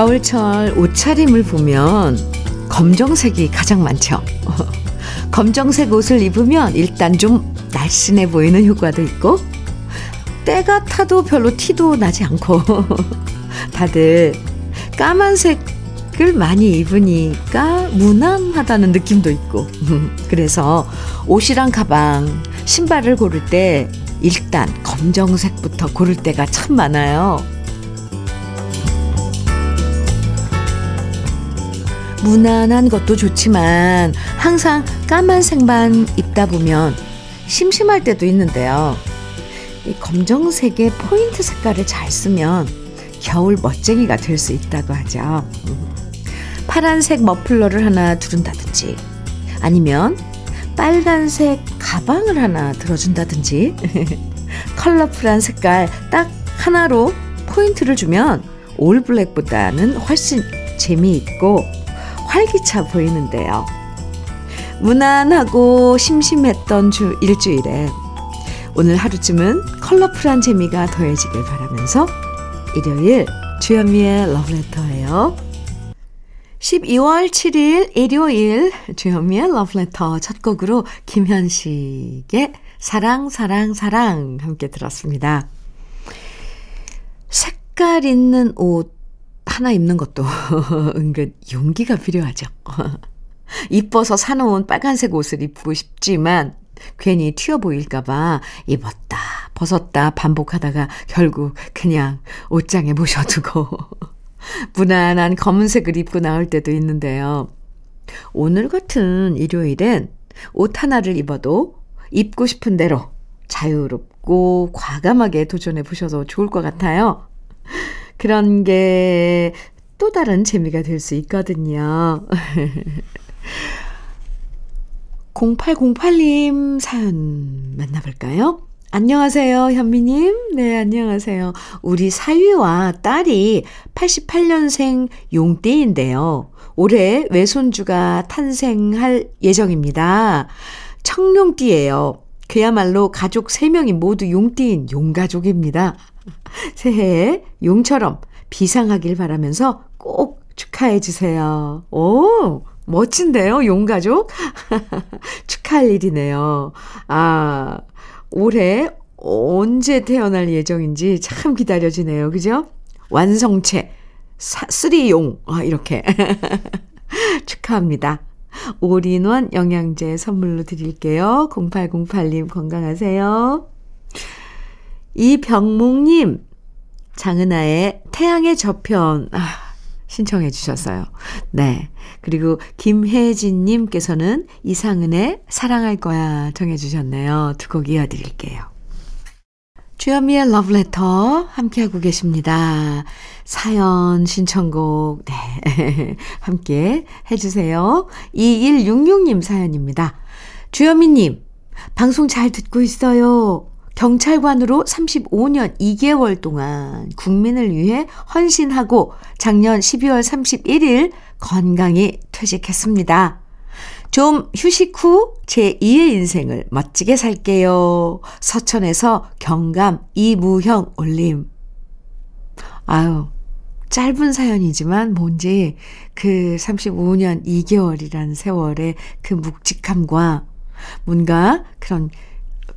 겨울철 옷차림을 보면 검정색이 가장 많죠. 검정색 옷을 입으면 일단 좀 날씬해 보이는 효과도 있고 때가 타도 별로 티도 나지 않고 다들 까만색을 많이 입으니까 무난하다는 느낌도 있고 그래서 옷이랑 가방, 신발을 고를 때 일단 검정색부터 고를 때가 참 많아요. 무난한 것도 좋지만 항상 까만색만 입다 보면 심심할 때도 있는데요. 이 검정색의 포인트 색깔을 잘 쓰면 겨울 멋쟁이가 될 수 있다고 하죠. 파란색 머플러를 하나 두른다든지 아니면 빨간색 가방을 하나 들어준다든지 컬러풀한 색깔 딱 하나로 포인트를 주면 올블랙보다는 훨씬 재미있고 활기차 보이는데요. 무난하고 심심했던 주 일주일에 오늘 하루쯤은 컬러풀한 재미가 더해지길 바라면서 일요일 주현미의 러브레터예요. 12월 7일 일요일 주현미의 러브레터 첫 곡으로 김현식의 사랑 사랑 사랑 함께 들었습니다. 색깔 있는 옷 하나 입는 것도 은근 용기가 필요하죠. 이뻐서 사놓은 빨간색 옷을 입고 싶지만 괜히 튀어 보일까봐 입었다, 벗었다 반복하다가 결국 그냥 옷장에 모셔두고 무난한 검은색을 입고 나올 때도 있는데요. 오늘 같은 일요일엔 옷 하나를 입어도 입고 싶은 대로 자유롭고 과감하게 도전해 보셔도 좋을 것 같아요. 그런 게 또 다른 재미가 될 수 있거든요. 0808님 사연 만나볼까요? 안녕하세요, 현미님. 네, 안녕하세요. 우리 사위와 딸이 88년생 용띠인데요. 올해 외손주가 탄생할 예정입니다. 청룡띠예요. 그야말로 가족 3명이 모두 용띠인 용가족입니다. 새해에 용처럼 비상하길 바라면서 꼭 축하해 주세요. 오, 멋진데요, 용가족? 축하할 일이네요. 아, 올해 언제 태어날 예정인지 참 기다려지네요. 그죠? 완성체, 사, 쓰리용, 아, 이렇게. 축하합니다. 올인원 영양제 선물로 드릴게요. 0808님 건강하세요. 이병목님, 장은아의 태양의 저편, 아, 신청해 주셨어요. 네. 그리고 김혜진님께서는 이상은의 사랑할 거야 청해 주셨네요. 두 곡 이어드릴게요. 주현미의 러브레터 함께하고 계십니다. 사연 신청곡 네 함께 해주세요. 2166님 사연입니다. 주현미님 방송 잘 듣고 있어요. 경찰관으로 35년 2개월 동안 국민을 위해 헌신하고 작년 12월 31일 건강히 퇴직했습니다. 좀 휴식 후 제2의 인생을 멋지게 살게요. 서천에서 경감 이무형 올림. 아유, 짧은 사연이지만 뭔지 그 35년 2개월이란 세월의 그 묵직함과 뭔가 그런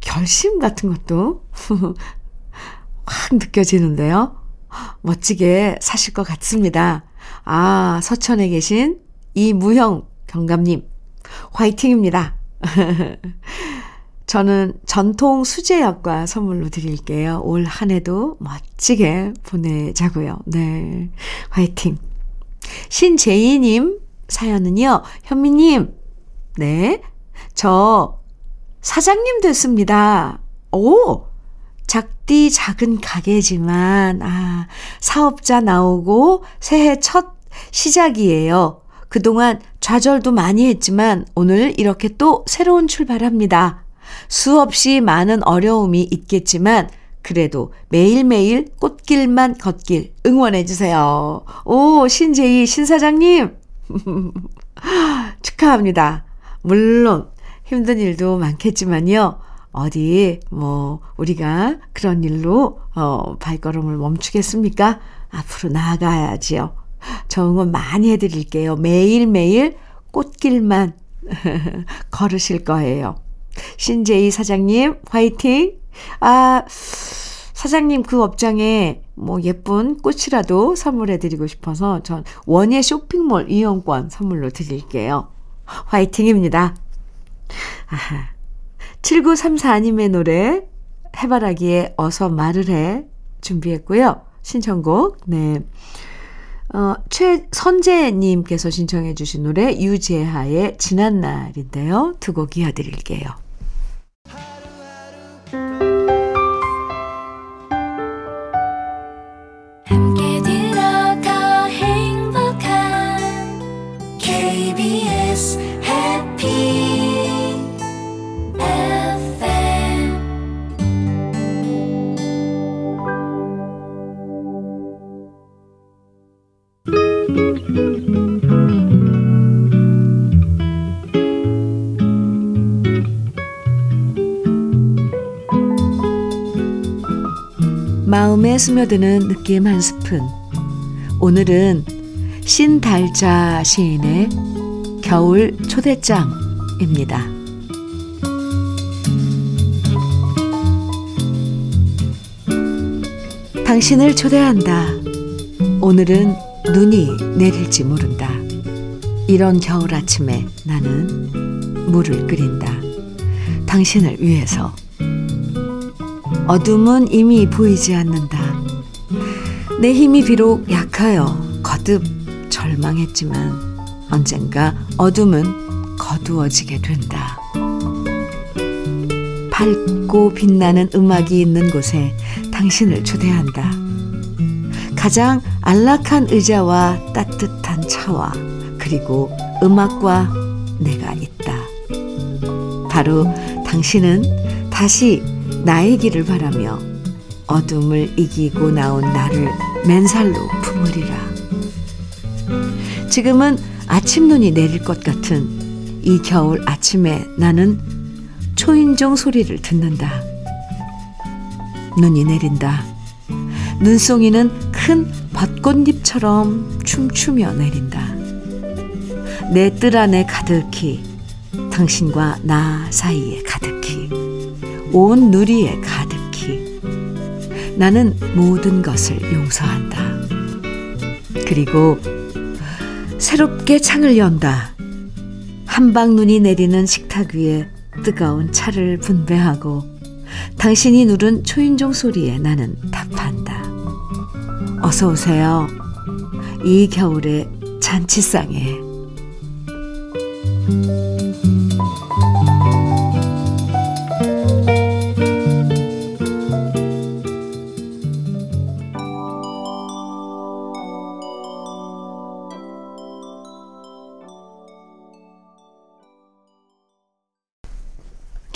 결심 같은 것도 확 느껴지는데요. 멋지게 사실 것 같습니다. 아, 서천에 계신 이무형 경감님, 화이팅입니다. 저는 전통 수제약과 선물로 드릴게요. 올 한 해도 멋지게 보내자고요. 네. 화이팅. 신재희님 사연은요, 현미님, 네. 저 사장님 됐습니다. 오! 작디 작은 가게지만, 아, 사업자 나오고 새해 첫 시작이에요. 그동안 좌절도 많이 했지만 오늘 이렇게 또 새로운 출발합니다. 수없이 많은 어려움이 있겠지만 그래도 매일매일 꽃길만 걷길 응원해주세요. 오, 신재희 신사장님! 축하합니다. 물론 힘든 일도 많겠지만요. 어디, 뭐, 우리가 그런 일로, 어, 발걸음을 멈추겠습니까? 앞으로 나아가야지요. 저 응원 많이 해드릴게요. 매일매일 꽃길만 걸으실 거예요. 신재희 사장님, 화이팅! 아, 사장님 그 업장에 뭐 예쁜 꽃이라도 선물해 드리고 싶어서 전 원예 쇼핑몰 이용권 선물로 드릴게요. 화이팅입니다. 아하. 7934님의 노래 해바라기에 어서 말을 해 준비했고요. 신청곡 네. 어, 최선재님께서 신청해 주신 노래 유재하의 지난 날인데요. 두 곡 이어드릴게요. 스며드는 느낌 한 스푼. 오늘은 신달자 시인의 겨울 초대장입니다. 당신을 초대한다. 오늘은 눈이 내릴지 모른다. 이런 겨울 아침에 나는 물을 끓인다. 당신을 위해서. 어둠은 이미 보이지 않는다. 내 힘이 비록 약하여 거듭 절망했지만 언젠가 어둠은 거두어지게 된다. 밝고 빛나는 음악이 있는 곳에 당신을 초대한다. 가장 안락한 의자와 따뜻한 차와 그리고 음악과 내가 있다. 바로 당신은 다시 나의 길을 바라며 어둠을 이기고 나온 나를 맨살로 품으리라. 지금은 아침 눈이 내릴 것 같은 이 겨울 아침에 나는 초인종 소리를 듣는다. 눈이 내린다. 눈송이는 큰 벚꽃잎처럼 춤추며 내린다. 내 뜰 안에 가득히 당신과 나 사이에 가득히 온 누리에 가득히 나는 모든 것을 용서한다. 그리고 새롭게 창을 연다. 한방 눈이 내리는 식탁 위에 뜨거운 차를 분배하고 당신이 누른 초인종 소리에 나는 답한다. 어서 오세요. 이 겨울의 잔치상에.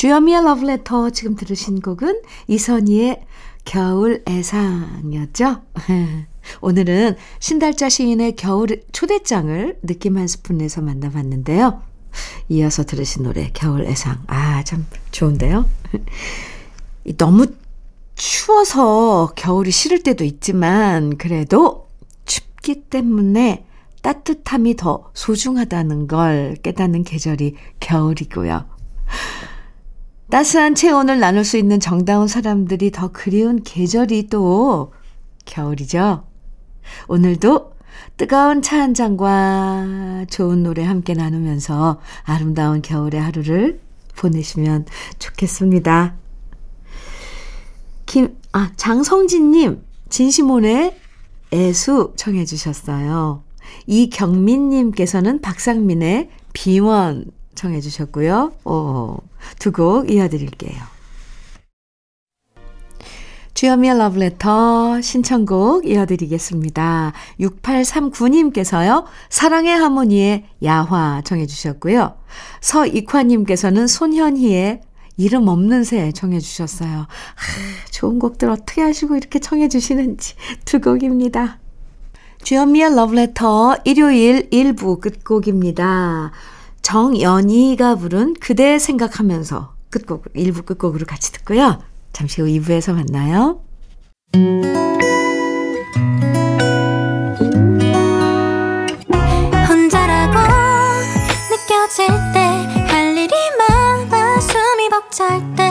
주여미의 러브레터 지금 들으신 곡은 이선희의 겨울 애상이었죠. 오늘은 신달자 시인의 겨울 초대장을 느낌 한 스푼에서 만나봤는데요. 이어서 들으신 노래 겨울 애상. 아, 참 좋은데요. 너무 추워서 겨울이 싫을 때도 있지만 그래도 춥기 때문에 따뜻함이 더 소중하다는 걸 깨닫는 계절이 겨울이고요. 따스한 체온을 나눌 수 있는 정다운 사람들이 더 그리운 계절이 또 겨울이죠. 오늘도 뜨거운 차 한 잔과 좋은 노래 함께 나누면서 아름다운 겨울의 하루를 보내시면 좋겠습니다. 김, 아, 장성진님, 진시몬의 애수 청해주셨어요. 이경민님께서는 박상민의 비원 청해 주셨고요. 어, 두곡 이어드릴게요. 주여미의 러브레터 신청곡 이어드리겠습니다. 6839님께서요. 사랑의 하모니의 야화 정해 주셨고요. 서익화님께서는 손현희의 이름 없는 새 청해 주셨어요. 아, 좋은 곡들 어떻게 하시고 이렇게 청해 주시는지 두 곡입니다. 주현미의 러브레터 일요일 1부 끝곡입니다. 정연이가 부른 그대 생각하면서 끝곡, 1부 끝곡으로 같이 듣고요. 잠시 후 2부에서 만나요. 혼자라고 느껴질 때 할 일이 많아 숨이 벅찰 때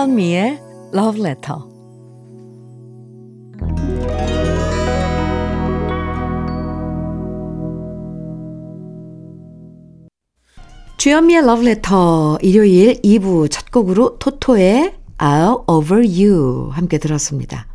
주현미의 Love Letter 주현미의 Love Letter 일요일 2부 첫 곡으로 토토의 I'll Over You 함께 들었습니다.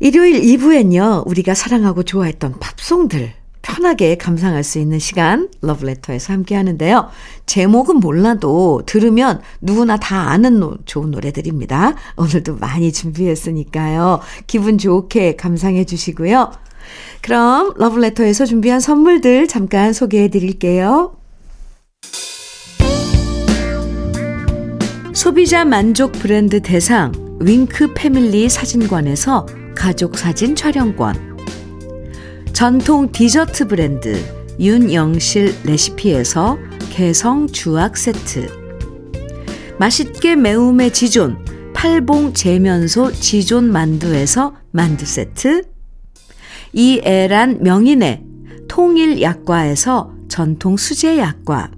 일요일 2부엔요, 우리가 사랑하고 좋아했던 팝송들 편하게 감상할 수 있는 시간 러브레터에서 함께 하는데요. 제목은 몰라도 들으면 누구나 다 아는 노, 좋은 노래들입니다. 오늘도 많이 준비했으니까요. 기분 좋게 감상해 주시고요. 그럼 러브레터에서 준비한 선물들 잠깐 소개해 드릴게요. 소비자 만족 브랜드 대상 윙크 패밀리 사진관에서 가족 사진 촬영권 전통 디저트 브랜드 윤영실 레시피에서 개성 주악 세트. 맛있게 매움의 지존 팔봉 재면소 지존 만두에서 만두 세트. 이애란 명인의 통일 약과에서 전통 수제 약과.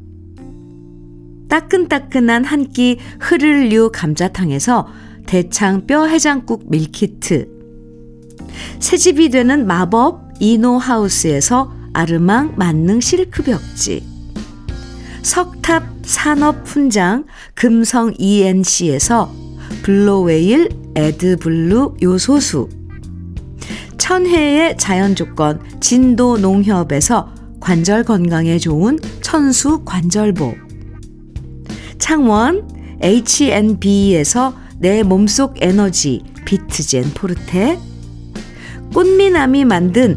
따끈따끈한 한 끼 흐를류 감자탕에서 대창 뼈 해장국 밀키트. 새집이 되는 마법 이노하우스에서 아르망 만능 실크 벽지. 석탑 산업 훈장 금성 ENC에서 블로웨일 에드블루 요소수. 천혜의 자연 조건 진도 농협에서 관절 건강에 좋은 천수 관절보. 창원 H&B에서 내 몸속 에너지 비트젠 포르테. 꽃미남이 만든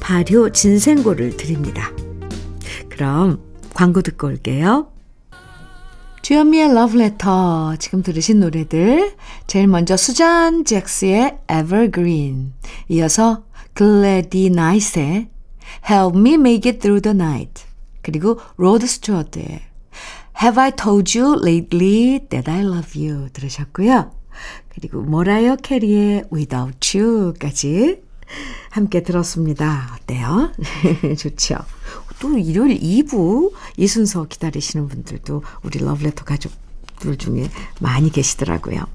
발효 진생고를 드립니다. 그럼 광고 듣고 올게요. 주현미의 러브레터 지금 들으신 노래들 제일 먼저 수잔 잭스의 Evergreen 이어서 글래디스 나이트의 Help Me Make It Through the Night 그리고 로드 스튜어트의 Have I Told You Lately That I Love You 들으셨고요. 그리고 모라이어 캐리의 Without You까지 함께 들었습니다. 어때요? 좋죠? 또 일요일 2부 이 순서 기다리시는 분들도 우리 러브레터 가족들 중에 많이 계시더라고요.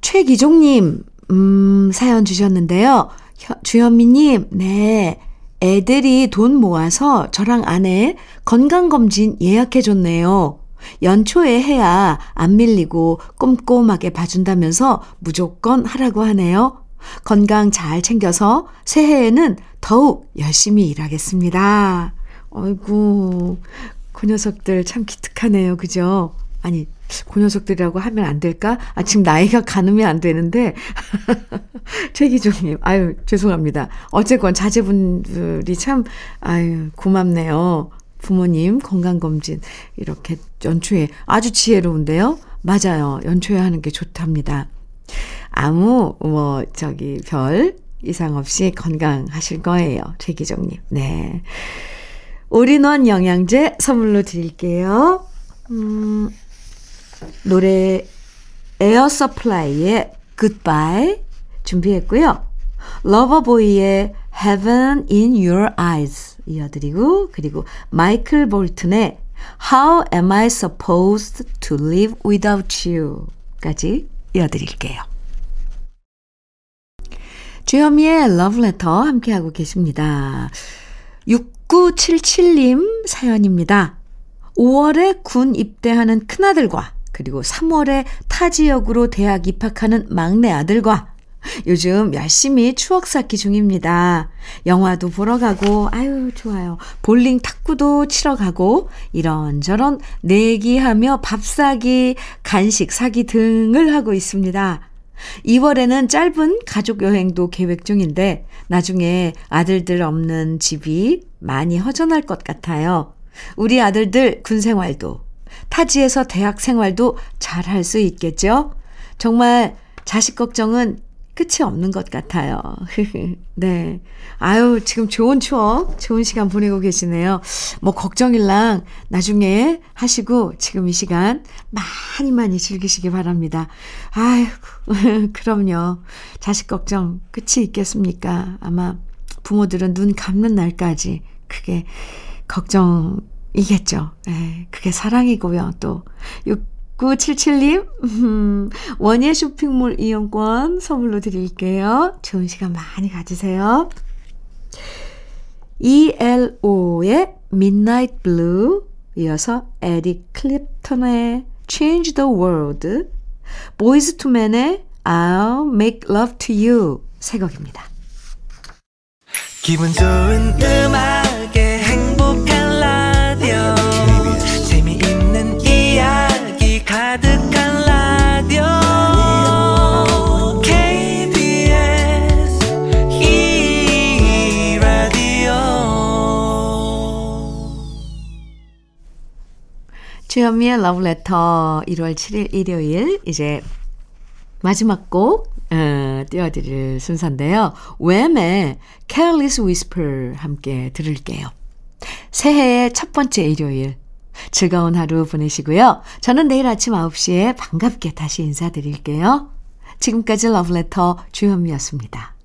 최기종님, 음, 사연 주셨는데요. 주현미님, 네. 애들이 돈 모아서 저랑 아내 건강검진 예약해줬네요. 연초에 해야 안 밀리고 꼼꼼하게 봐준다면서 무조건 하라고 하네요. 건강 잘 챙겨서 새해에는 더욱 열심히 일하겠습니다. 어이구, 그 녀석들 참 기특하네요. 그죠? 아니, 그 녀석들이라고 하면 안 될까? 아, 지금 나이가 가누면 안 되는데. 최기종님, 아유, 죄송합니다. 어쨌건 자제분들이 참, 아유, 고맙네요. 부모님 건강검진 이렇게 연초에 아주 지혜로운데요. 맞아요. 연초에 하는 게 좋답니다. 아무, 뭐, 저기, 별 이상 없이 건강하실 거예요. 최기정님. 네. 올인원 영양제 선물로 드릴게요. 음, 노래 에어 서플라이의 Goodbye 준비했고요. 러버보이의 Heaven in Your Eyes 이어드리고 그리고 마이클 볼튼의 How am I supposed to live without you 까지 이어드릴게요. 주현미의 러브레터 함께하고 계십니다. 6977님 사연입니다. 5월에 군 입대하는 큰아들과 그리고 3월에 타 지역으로 대학 입학하는 막내 아들과 요즘 열심히 추억 쌓기 중입니다. 영화도 보러 가고, 아유, 좋아요. 볼링 탁구도 치러 가고, 이런저런 내기하며 밥 사기, 간식 사기 등을 하고 있습니다. 2월에는 짧은 가족 여행도 계획 중인데, 나중에 아들들 없는 집이 많이 허전할 것 같아요. 우리 아들들 군 생활도, 타지에서 대학 생활도 잘 할 수 있겠죠? 정말 자식 걱정은 끝이 없는 것 같아요. 네. 아유, 지금 좋은 추억, 좋은 시간 보내고 계시네요. 뭐, 걱정일랑 나중에 하시고, 지금 이 시간 많이 많이 즐기시기 바랍니다. 아유, 그럼요. 자식 걱정 끝이 있겠습니까? 아마 부모들은 눈 감는 날까지 그게 걱정이겠죠. 네, 그게 사랑이고요. 또, 6977님, 음, 원예 쇼핑몰 이용권 선물로 드릴게요. 좋은 시간 많이 가지세요. ELO의 Midnight Blue, 이어서 에릭 클립턴의 Change the World, 보이즈 투맨의 I'll Make Love to You 세 곡입니다. 기분 좋은 음악 주현미의 러브레터 1월 7일 일요일 이제 마지막 곡 어, 띄워드릴 순서인데요. 웸의 Careless Whisper 함께 들을게요. 새해의 첫 번째 일요일 즐거운 하루 보내시고요. 저는 내일 아침 9시에 반갑게 다시 인사드릴게요. 지금까지 러브레터 주현미였습니다.